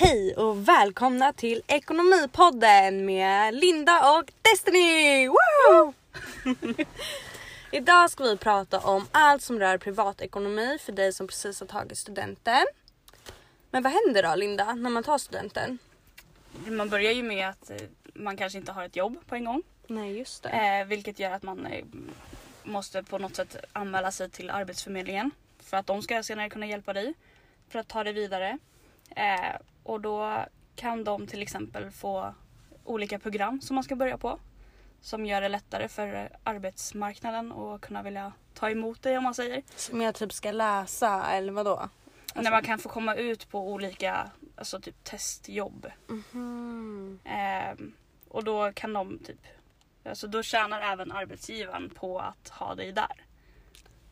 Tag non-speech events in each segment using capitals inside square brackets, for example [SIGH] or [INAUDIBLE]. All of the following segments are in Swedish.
Hej och välkomna till Ekonomipodden med Linda och Destiny! Woo! [LAUGHS] Idag ska vi prata om allt som rör privatekonomi för dig som precis har tagit studenten. Men vad händer då Linda när man tar studenten? Man börjar ju med att eh, man kanske inte har ett jobb på en gång. Nej just det. Eh, vilket gör att man eh, måste på något sätt anmäla sig till Arbetsförmedlingen. För att de ska senare kunna hjälpa dig för att ta dig vidare. Eh, och då kan de till exempel få olika program som man ska börja på. Som gör det lättare för arbetsmarknaden att kunna vilja ta emot dig om man säger. Som jag typ ska läsa eller vadå? När man kan få komma ut på olika alltså typ testjobb. Mhm. Ehm, och då kan de typ, alltså då tjänar även arbetsgivaren på att ha dig där.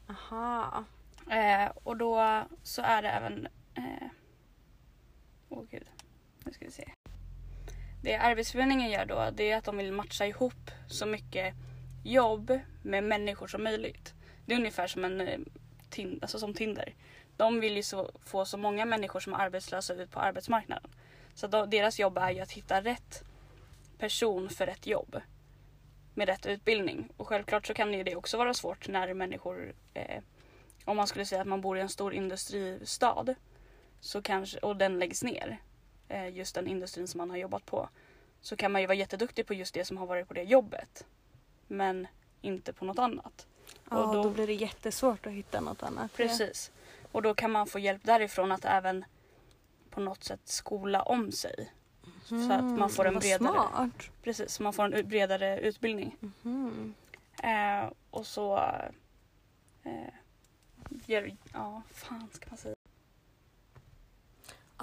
Aha. Eh, och då så är det även, eh, åh gud, nu ska vi se. Det Arbetsförmedlingen gör då det är att de vill matcha ihop så mycket jobb med människor som möjligt. Det är ungefär som en eh, alltså som Tinder. De vill ju så, få så många människor som är arbetslösa ut på arbetsmarknaden. Så då, deras jobb är ju att hitta rätt person för rätt jobb. Med rätt utbildning. Och självklart så kan ju det också vara svårt när människor eh, om man skulle säga att man bor i en stor industristad så kanske, och den läggs ner, eh, just den industrin som man har jobbat på, så kan man ju vara jätteduktig på just det som har varit på det jobbet. Men inte på något annat. Ja, Och då... då- blir det jättesvårt att hitta något annat. Precis. Och då kan man få hjälp därifrån att även på något sätt skola om sig. Så att man får en Mm, vad bredare, Smart. precis, så man får en bredare utbildning. Mhm. Eh, och så eh, gör, ja, fan ska man säga.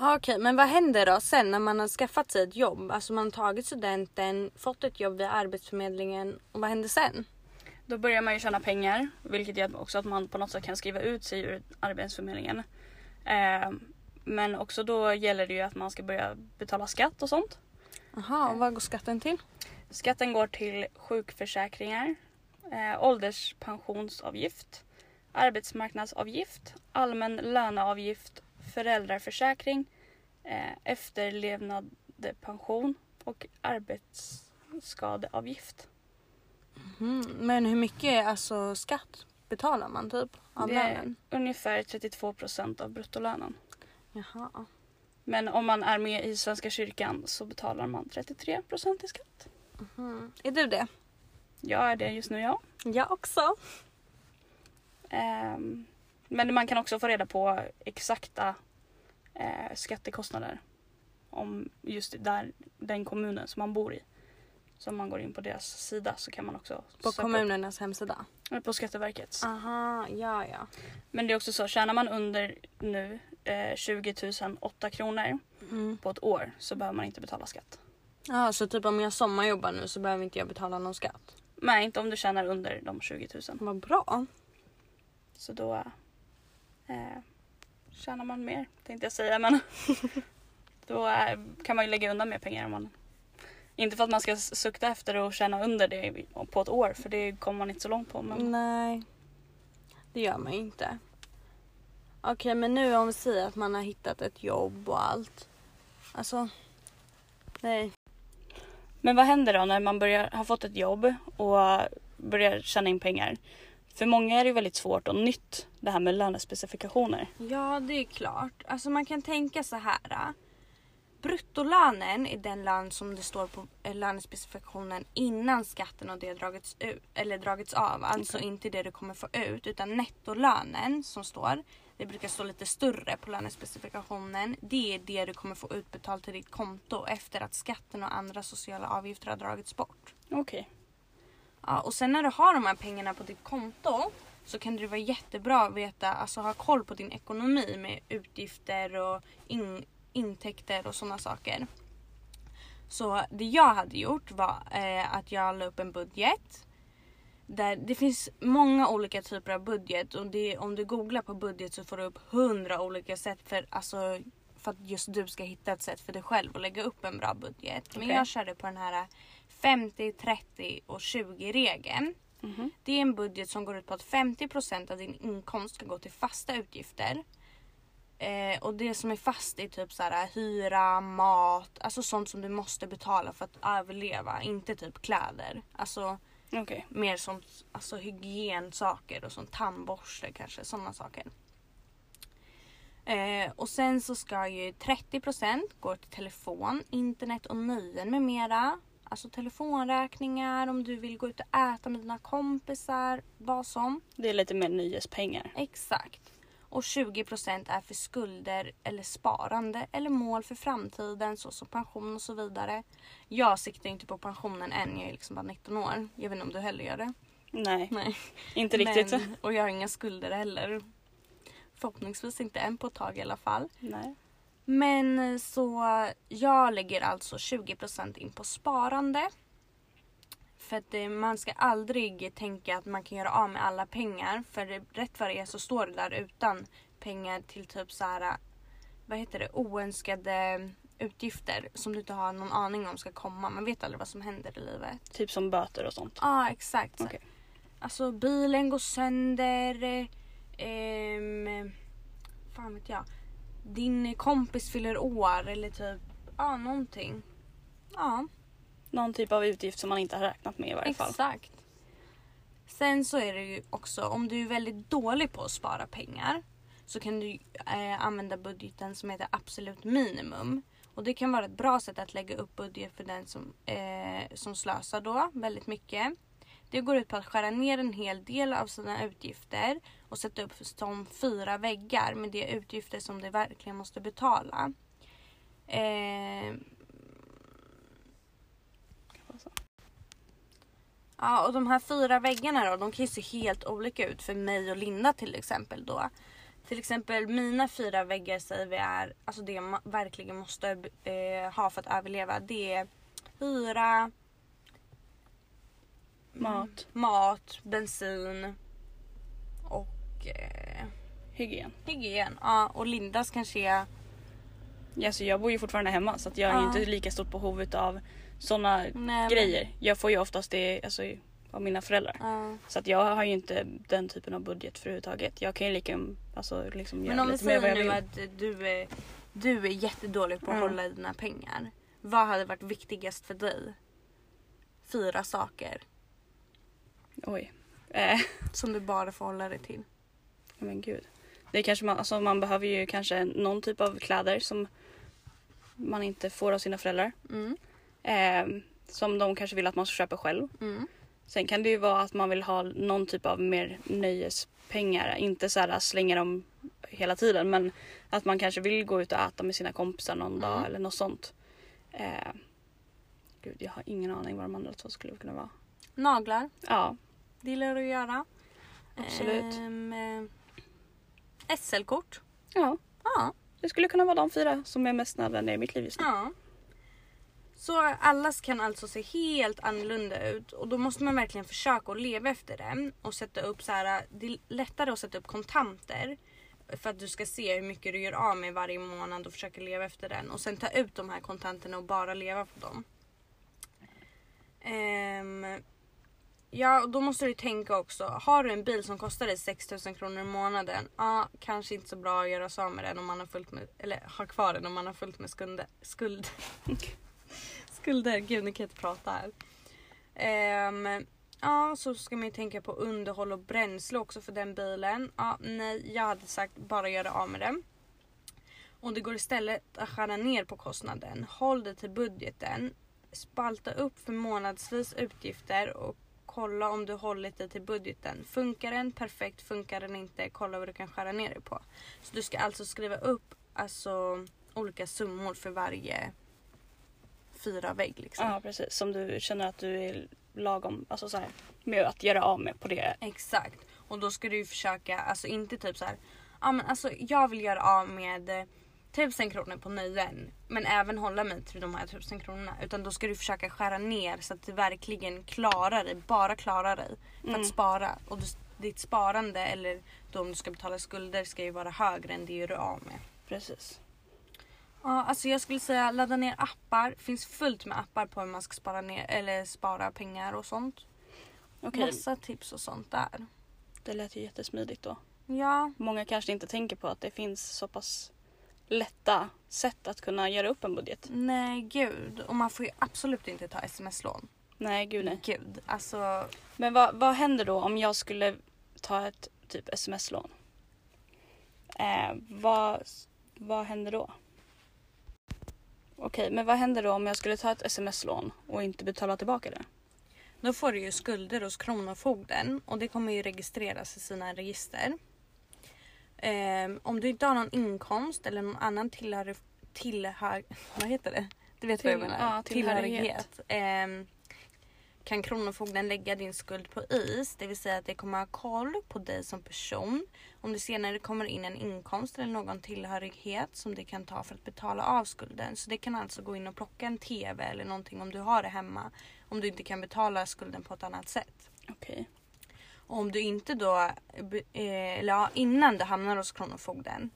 Ah, Okej, men vad händer då sen när man har skaffat sig ett jobb? Alltså man har tagit studenten, fått ett jobb via Arbetsförmedlingen och vad händer sen? Då börjar man ju tjäna pengar vilket gör också att man på något sätt kan skriva ut sig ur Arbetsförmedlingen. Eh, men också då gäller det ju att man ska börja betala skatt och sånt. Jaha, och vad går skatten till? Skatten går till sjukförsäkringar, eh, ålderspensionsavgift, arbetsmarknadsavgift, allmän löneavgift, föräldraförsäkring, eh, efterlevnadepension och arbetsskadeavgift. Mhm, Men hur mycket alltså skatt betalar man typ av Det är lönen? ungefär 32 procent av bruttolönen. Jaha. Men om man är med i Svenska kyrkan så betalar man 33 procent i skatt. Mhm. Är du det? Jag är det just nu, ja. Jag också. Ehm, men man kan också få reda på exakta eh, skattekostnader om just där, den kommunen som man bor i. Så om man går in på deras sida så kan man också På kommunernas hemsida? upp, på Skatteverkets. Aha, ja ja. Men det är också så, tjänar man under nu eh, 20 008 kronor Mm. på ett år så behöver man inte betala skatt. Ja, så typ om jag sommarjobbar nu så behöver inte jag betala någon skatt? Nej, inte om du tjänar under de 20 000. Vad bra. Så då eh, tjänar man mer tänkte jag säga men [LAUGHS] då kan man ju lägga undan mer pengar om man inte för att man ska sukta efter och tjäna under det på ett år för det kommer man inte så långt på. Men Nej, det gör man ju inte. Okej, men nu om vi säger att man har hittat ett jobb och allt. Alltså, nej. Men vad händer då när man börjar, har fått ett jobb och börjar tjäna in pengar? För många är det ju väldigt svårt och nytt det här med lönespecifikationer. Ja, det är klart. Alltså man kan tänka så här. äh. Bruttolönen är den lön som det står på eh, lönespecifikationen innan skatten och det dragits, ut, eller dragits av. Alltså Okej. inte det du kommer få ut utan nettolönen som står. Det brukar stå lite större på lönespecifikationen. Det är det du kommer få utbetalt till ditt konto efter att skatten och andra sociala avgifter har dragits bort. Okej. Ja, och sen när du har de här pengarna på ditt konto så kan det vara jättebra att veta, alltså ha koll på din ekonomi med utgifter och in, intäkter och sådana saker. Så det jag hade gjort var eh, att jag la upp en budget. Där det finns många olika typer av budget och det, om du googlar på budget så får du upp hundra olika sätt för, alltså, för att just du ska hitta ett sätt för dig själv att lägga upp en bra budget. Men Okej. jag körde på den här 50, 30 och 20 regeln. Mhm. Det är en budget som går ut på att 50% av din inkomst ska gå till fasta utgifter. Eh, och det som är fast är typ så här hyra, mat, alltså sånt som du måste betala för att överleva. Inte typ kläder. Alltså Okej. mer sånt, alltså hygiensaker och sånt. Tandborste kanske, sådana saker. Eh, och sen så ska ju 30% gå till telefon, internet och nöjen med mera. Alltså telefonräkningar, om du vill gå ut och äta med dina kompisar, vad som. Det är lite mer nöjespengar. Exakt. Och 20% är för skulder eller sparande eller mål för framtiden såsom pension och så vidare. Jag siktar inte på pensionen än, jag är liksom bara 19 år. Jag vet inte om du heller gör det. Nej, Nej. inte riktigt. Men, och jag har inga skulder heller. Förhoppningsvis inte än på ett tag i alla fall. Nej. Men eh, så jag lägger alltså 20% in på sparande. För att eh, man ska aldrig tänka att man kan göra av med alla pengar. För rätt vad det är så står det där utan pengar till typ så här, vad heter det, oönskade utgifter som du inte har någon aning om ska komma. Man vet aldrig vad som händer i livet. Typ som böter och sånt. Ja, ah, exakt. Okej. Alltså bilen går sönder. Eh, ehm, fan vet jag. Din kompis fyller år eller typ, ja någonting. Ja, Någon typ av utgift som man inte har räknat med i varje fall. exakt. Sen så är det ju också om du är väldigt dålig på att spara pengar så kan du eh, använda budgeten som heter absolut minimum. Och det kan vara ett bra sätt att lägga upp budget för den som, eh, som slösar då väldigt mycket. Det går ut på att skära ner en hel del av sina utgifter och sätta upp som fyra väggar med de utgifter som du verkligen måste betala. Eh, Ja, och de här fyra väggarna då, de kan ju se helt olika ut för mig och Linda till exempel då. Till exempel mina fyra väggar säger vi är, alltså det jag ma- verkligen måste eh, ha för att överleva. Det är hyra, Mat, mat, bensin och eh, hygien. hygien. Ja, och Lindas kanske är... Ja, så jag bor ju fortfarande hemma så att jag har ju Ja. inte lika stort behov av sådana men- grejer. Jag får ju oftast det alltså, av mina föräldrar. Ja. Så att jag har ju inte den typen av budget för överhuvudtaget. Jag kan ju lika alltså, liksom Men göra om vi lite mer vad jag säger nu vill. att du är, du är jättedålig på att Mm. hålla i dina pengar. Vad hade varit viktigast för dig? Fyra saker Oj. Eh, som du bara får hålla dig till. Men gud. Det kanske man, alltså, man behöver ju kanske någon typ av kläder som man inte får av sina föräldrar. Mm. Eh, som de kanske vill att man ska köpa själv. Mm. Sen kan det ju vara att man vill ha någon typ av mer nöjespengar. Inte så här slänga dem hela tiden men att man kanske vill gå ut och äta med sina kompisar någon dag Mm. eller något sånt. Eh, gud jag har ingen aning vad de andra två skulle kunna vara. Naglar, Ja, det gillar du att göra. Absolut. Eh, SL-kort. ja. Ja. Det skulle kunna vara de fyra som är mest nödvändiga i mitt liv just nu. ja. Så allas kan alltså se helt annorlunda ut och då måste man verkligen försöka att leva efter det och sätta upp så här. Det är lättare att sätta upp kontanter för att du ska se hur mycket du gör av med varje månad och försöka leva efter den och sen ta ut de här kontanterna och bara leva på dem. Ehm, ja, då måste du tänka också. Har du en bil som kostar dig 6000 kronor i månaden. Ja, kanske inte så bra att göra sig av med den om man har fullt med, eller ha kvar den om man har fullt med skulder. Skuld. [LAUGHS] Skulder, gud nu kan jag inte prata här. Um, ja, så ska man ju tänka på underhåll och bränsle också för den bilen. Ja, nej, jag hade sagt bara göra av med den. Och det går istället att skära ner på kostnaden. Håll dig till budgeten. Spalta upp för månadsvis utgifter och kolla om du hållit dig till budgeten. Funkar den? Perfekt. Funkar den inte? Kolla vad du kan skära ner dig på. Så du ska alltså skriva upp alltså, olika summor för varje fyra vägg. Liksom. Ja precis. Som du känner att du är lagom alltså så här, med att göra av med på det. Exakt. Och då ska du försöka, alltså inte typ så här. Ja men alltså jag vill göra av med tusen kronor på nöjen. Men även hålla mig till de här tusen kronorna. Utan då ska du försöka skära ner så att du verkligen klarar dig. Bara klarar dig. För Mm. att spara. Och du, ditt sparande eller då om du ska betala skulder ska ju vara högre än det du är av med. Precis. Ja, alltså jag skulle säga ladda ner appar. Finns fullt med appar på hur man ska spara, ner, eller spara pengar och sånt. Okej, Massa tips och sånt där. det lät ju jättesmidigt då. Ja. Många kanske inte tänker på att det finns så pass lätta sätt att kunna göra upp en budget. Nej gud. Och man får ju absolut inte ta sms-lån. Nej, gud nej. Gud. Alltså. Men vad, vad händer då om jag skulle ta ett typ sms-lån? Eh, vad, vad händer då? Okej, men vad händer då om jag skulle ta ett sms-lån och inte betala tillbaka det? Då får du ju skulder hos Kronofogden och det kommer ju registreras i sina register. Ehm, om du inte har någon inkomst eller någon annan tillhör, tillhör [LAUGHS] vad heter det? Du vet vad jag Till- menar? ja, tillhörighet. Ehm, kan Kronofogden lägga din skuld på is, det vill säga att det kommer ha koll på dig som person. Om det senare kommer in en inkomst eller någon tillhörighet som det kan ta för att betala av skulden. Så det kan alltså gå in och plocka en TV eller någonting om du har det hemma. Om du inte kan betala skulden på ett annat sätt. Okej. Och om du inte då, eh, eller ja, innan du hamnar hos Kronofogden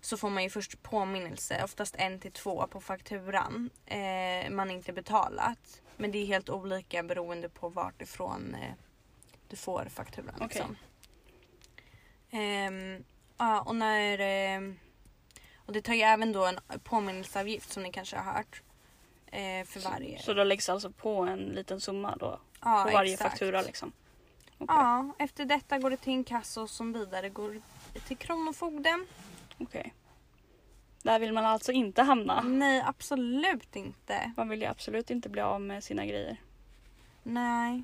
så får man ju först påminnelse, oftast en till två på fakturan. Eh, man inte betalat. Men det är helt olika beroende på vart ifrån eh, du får fakturan. Okej. Liksom. Ja, och när... Eh, och det tar ju även då en påminnelseavgift som ni kanske har hört. Eh, för varje. Så då läggs alltså på en liten summa då? ja, på varje exakt. faktura liksom? Okej. Ja, efter detta går det till inkasso som vidare går till Kronofogden. Okej. Där vill man alltså inte hamna. Nej, absolut inte. Man vill ju absolut inte bli av med sina grejer. Nej.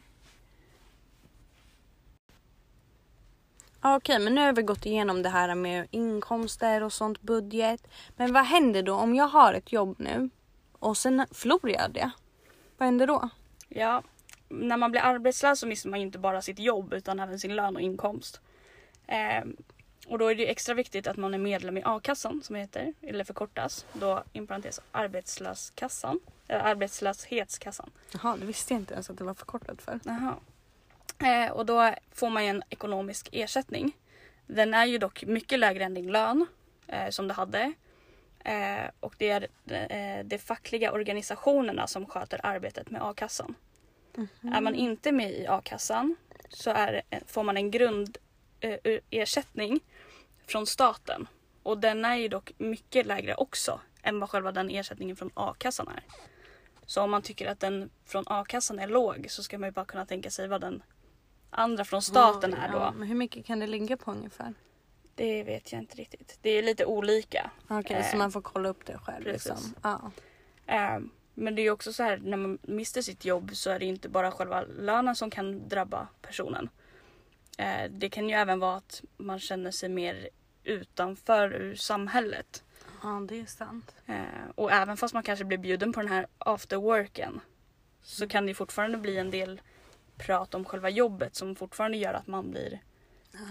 Okej, men nu har vi gått igenom det här med inkomster och sånt, budget. Men vad händer då om jag har ett jobb nu och sen förlorar jag det? Vad händer då? Ja, när man blir arbetslös så mister man ju inte bara sitt jobb utan även sin lön och inkomst. Ehm, och då är det extra viktigt att man är medlem i a-kassan som heter, eller förkortas, då in parentes arbetslöskassan, eller arbetslöshetskassan. Jaha, det visste jag inte ens att det var förkortat för. Jaha. Eh, och då får man ju en ekonomisk ersättning. Den är ju dock mycket lägre än din lön eh, som du hade. Eh, och det är eh, de fackliga organisationerna som sköter arbetet med a-kassan. Är man inte med i a-kassan så är, får man en grundersättning från staten. Och den är ju dock mycket lägre också än vad själva den ersättningen från a-kassan är. Så om man tycker att den från a-kassan är låg så ska man ju bara kunna tänka sig vad den andra från staten är då. Ja, men hur mycket kan det ligga på ungefär? Det vet jag inte riktigt. Det är lite olika. Okej, Eh, så man får kolla upp det själv. precis. Liksom. Ja. Eh, Men det är också så här när man mister sitt jobb så är det inte bara själva lönen som kan drabba personen. Eh, Det kan ju även vara att man känner sig mer utanför ur samhället. ja, det är sant. Eh, Och även fast man kanske blir bjuden på den här after worken så kan det fortfarande bli en del prat om själva jobbet som fortfarande gör att man blir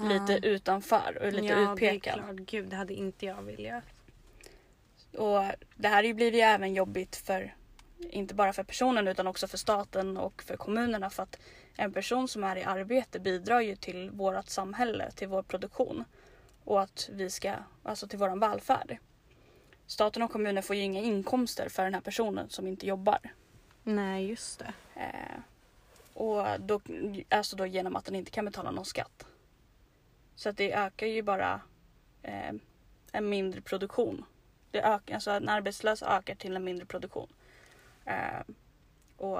lite utanför och lite ja, utpekad. klart. Gud, det hade inte jag velat. Och det här blir ju även jobbigt för inte bara för personen utan också för staten och för kommunerna för att en person som är i arbete bidrar ju till vårt samhälle, till vår produktion och att vi ska, alltså till våran välfärd. Staten och kommunen får ju inga inkomster för den här personen som inte jobbar. Nej, just det. Eh, och då, alltså då genom att den inte kan betala någon skatt. Så att det ökar ju bara eh, en mindre produktion. Det ökar, alltså en arbetslös ökar till en mindre produktion. Eh, och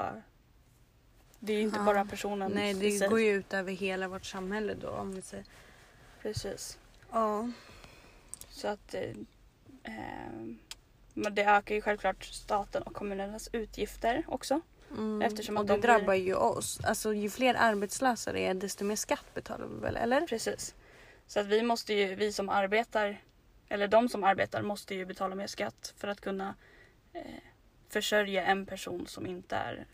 det är ju inte Ja. bara personen Nej, det sig. går ju ut över hela vårt samhälle då. Om vi säger. Precis. Ja. Så att eh, eh, men det ökar ju självklart staten och kommunernas utgifter också. Mm. Eftersom och det de blir- drabbar ju oss. Alltså ju fler arbetslösa det är desto mer skatt betalar vi väl, eller? Precis. Så att vi måste ju, vi som arbetar, eller de som arbetar måste ju betala mer skatt för att kunna eh, försörja en person som inte är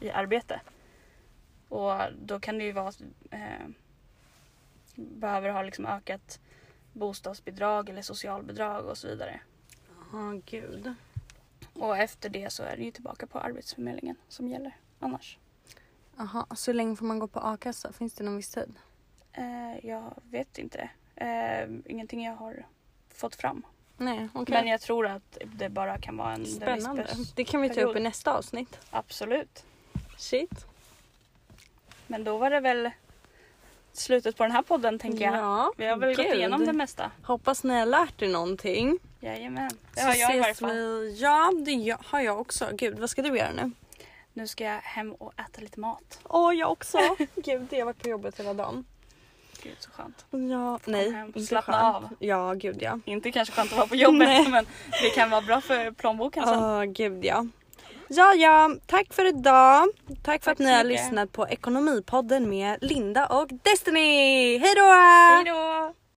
i arbete. Och då kan det ju vara att eh, behöver ha liksom ökat bostadsbidrag eller socialbidrag och så vidare. Ja, gud. Och efter det så är det ju tillbaka på Arbetsförmedlingen som gäller annars. Jaha, så länge får man gå på a-kassa? Finns det någon viss tid? Eh, jag vet inte det. Eh, ingenting jag har fått fram. Nej, okej. Men jag tror att det bara kan vara en Spännande. Det kan vi ta upp i nästa avsnitt. Absolut. Shit. Men då var det väl slutet på den här podden tänker jag. Ja, Vi har väl gått gud. igenom det mesta. Hoppas ni har lärt er någonting. Jajamän. Det Så har jag i varje fall. vi- Ja, det har jag också. Gud, vad ska du göra nu? Nu ska jag hem och äta lite mat. Åh, jag också. [LAUGHS] Gud, jag har varit på jobbet hela dagen. Gud så skönt. Ja, nej. hem, inte slappna skönt. av. Ja, gud ja. Inte kanske skönt att vara på jobbet men det kan vara bra för plånboken sen. Åh, gud ja. Ja, ja. Tack för idag. Tack för Tack att ni har lyssnat på Ekonomipodden med Linda och Destiny. Hej då! Hej då!